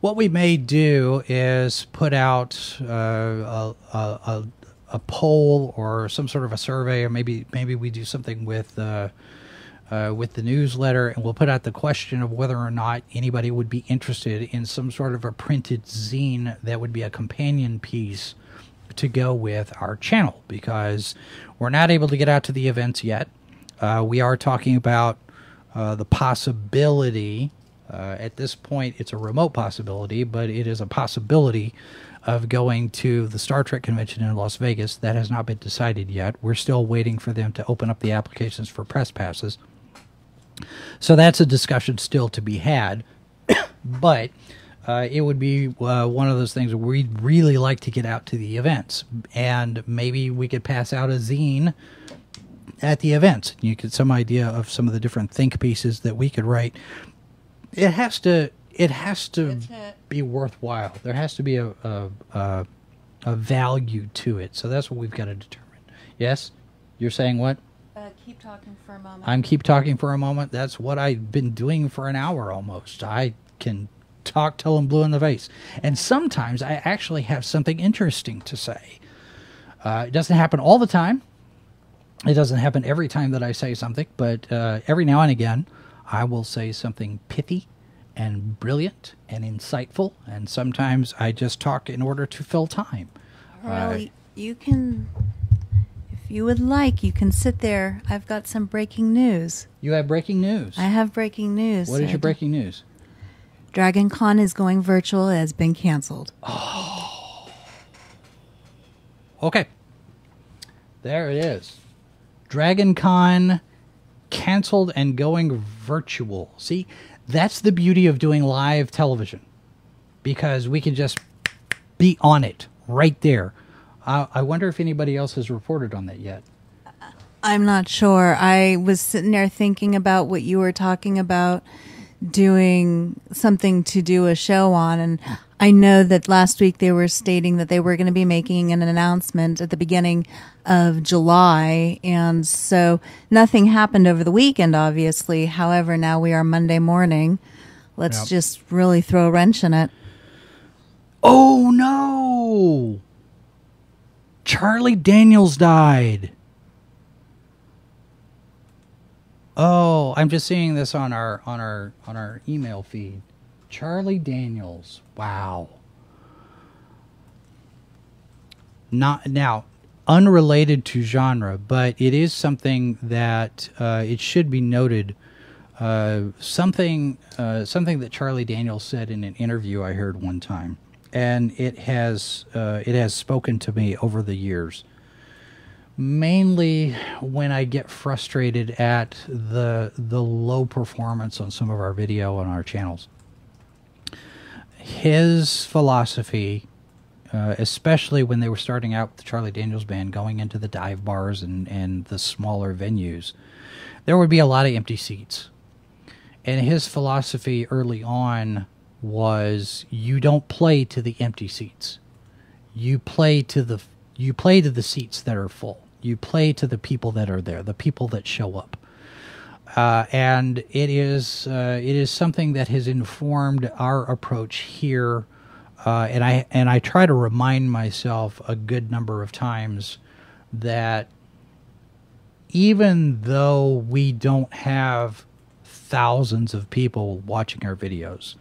what we may do is put out uh, a, a, a, poll or some sort of a survey, or maybe maybe we do something with uh, uh, with the newsletter, and we'll put out the question of whether or not anybody would be interested in some sort of a printed zine that would be a companion piece to go with our channel because we're not able to get out to the events yet. Uh, we are talking about uh, the possibility uh, at this point, it's a remote possibility, but it is a possibility of going to the Star Trek convention in Las Vegas. That has not been decided yet. We're still waiting for them to open up the applications for press passes. So that's a discussion still to be had. but uh, it would be uh, one of those things we'd really like to get out to the events. And maybe we could pass out a zine at the events. You get some idea of some of the different think pieces that we could write it has to it has to be worthwhile. There has to be a, a, a a value to it. So that's what we've got to determine. Yes, you're saying what? Uh, keep talking for a moment. I'm keep talking for a moment. That's what I've been doing for an hour almost. I can talk till I'm blue in the face, and sometimes I actually have something interesting to say. Uh, it doesn't happen all the time. It doesn't happen every time that I say something, but uh, every now and again, I will say something pithy and brilliant and insightful, and sometimes I just talk in order to fill time. Well, Uh, you can, if you would like, you can sit there. I've got some breaking news. you have breaking news. I have breaking news. What is your breaking news? Dragon Con is going virtual. It has been canceled. Oh. Okay. There it is. Dragon Con canceled and going virtual. See, that's the beauty of doing live television because we can just be on it right there. Uh, I wonder if anybody else has reported on that yet. I'm not sure. I was sitting there thinking about what you were talking about doing something to do a show on and I know that last week they were stating that they were going to be making an announcement at the beginning of July and so nothing happened over the weekend obviously. However, now we are Monday morning. Let's Yep. just really throw a wrench in it. Oh no! Charlie Daniels died. Oh, I'm just seeing this on our on our on our email feed. Charlie Daniels. Wow. Not now unrelated to genre, but it is something that uh, it should be noted. Uh, something uh, something that Charlie Daniels said in an interview I heard one time, and it has uh, it has spoken to me over the years. Mainly when I get frustrated at the the low performance on some of our video on our channels. His philosophy uh, especially when they were starting out with the Charlie Daniels band, going into the dive bars and, and the smaller venues, there would be a lot of empty seats. And his philosophy early on was you don't play to the empty seats. You play to the you play to the seats that are full. You play to the people that are there, the people that show up. Uh, and it is uh, it is something that has informed our approach here uh, and I and I try to remind myself a good number of times that even though we don't have thousands of people watching our videos,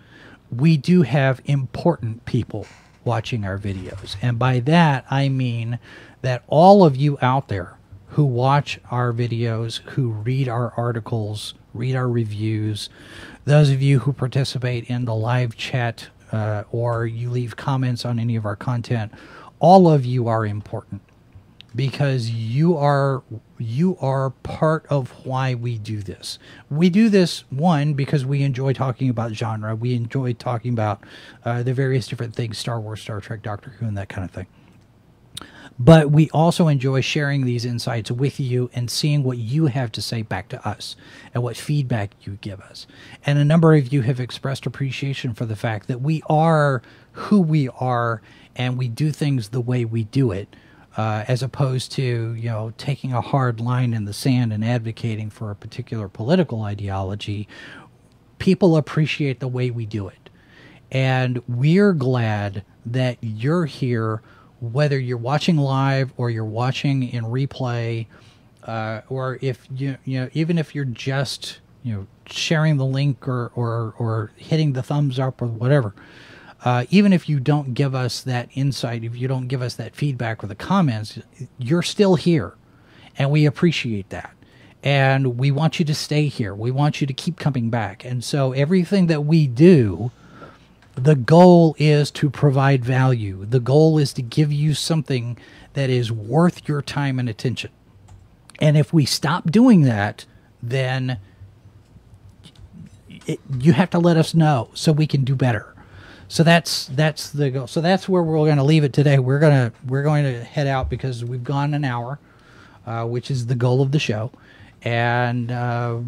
we do have important people watching our videos. And by that, I mean that all of you out there who watch our videos, who read our articles, read our reviews, those of you who participate in the live chat uh, or you leave comments on any of our content, all of you are important because you are you are part of why we do this. We do this one because we enjoy talking about genre. We enjoy talking about uh, the various different things, Star Wars, Star Trek, Doctor Who, and that kind of thing. But we also enjoy sharing these insights with you and seeing what you have to say back to us and what feedback you give us. And a number of you have expressed appreciation for the fact that we are who we are and we do things the way we do it. Uh, as opposed to you know taking a hard line in the sand and advocating for a particular political ideology, people appreciate the way we do it, and we're glad that you're here, whether you're watching live or you're watching in replay, uh, or if you you know even if you're just you know sharing the link or or or hitting the thumbs up or whatever uh, even if you don't give us that insight, if you don't give us that feedback or the comments, you're still here. And we appreciate that. And we want you to stay here. We want you to keep coming back. And so everything that we do, the goal is to provide value. The goal is to give you something that is worth your time and attention. And if we stop doing that, then it, you have to let us know so we can do better. So that's that's the goal. So that's where we're going to leave it today. We're gonna we're going to head out because we've gone an hour, uh, which is the goal of the show, and um,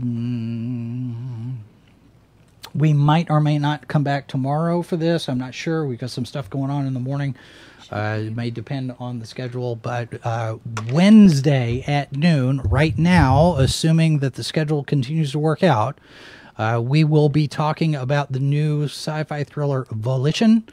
we might or may not come back tomorrow for this. I'm not sure. We've got some stuff going on in the morning. Uh, it may depend on the schedule, but uh, Wednesday at noon, right now, assuming that the schedule continues to work out, uh, we will be talking about the new sci fi thriller Volition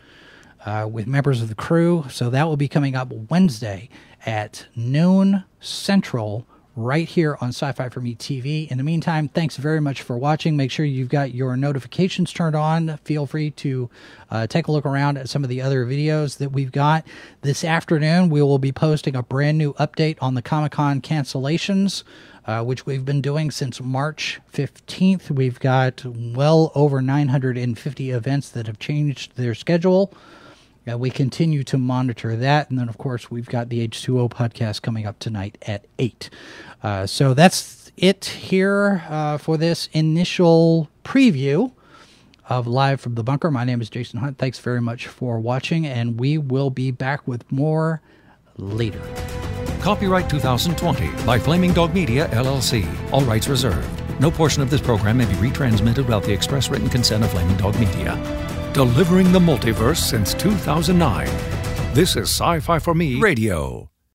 uh, with members of the crew. So that will be coming up Wednesday at noon Central, right here on Sci Fi for Me TV. In the meantime, thanks very much for watching. Make sure you've got your notifications turned on. Feel free to uh, take a look around at some of the other videos that we've got. This afternoon, we will be posting a brand new update on the Comic Con cancellations. Uh, which we've been doing since March 15th. We've got well over 950 events that have changed their schedule. Uh, we continue to monitor that. And then, of course, we've got the H2O podcast coming up tonight at 8. Uh, so that's it here uh, for this initial preview of Live from the Bunker. My name is Jason Hunt. Thanks very much for watching, and we will be back with more later. Copyright 2020 by Flaming Dog Media, LLC. All rights reserved. No portion of this program may be retransmitted without the express written consent of Flaming Dog Media. Delivering the multiverse since 2009. This is Sci Fi for Me Radio.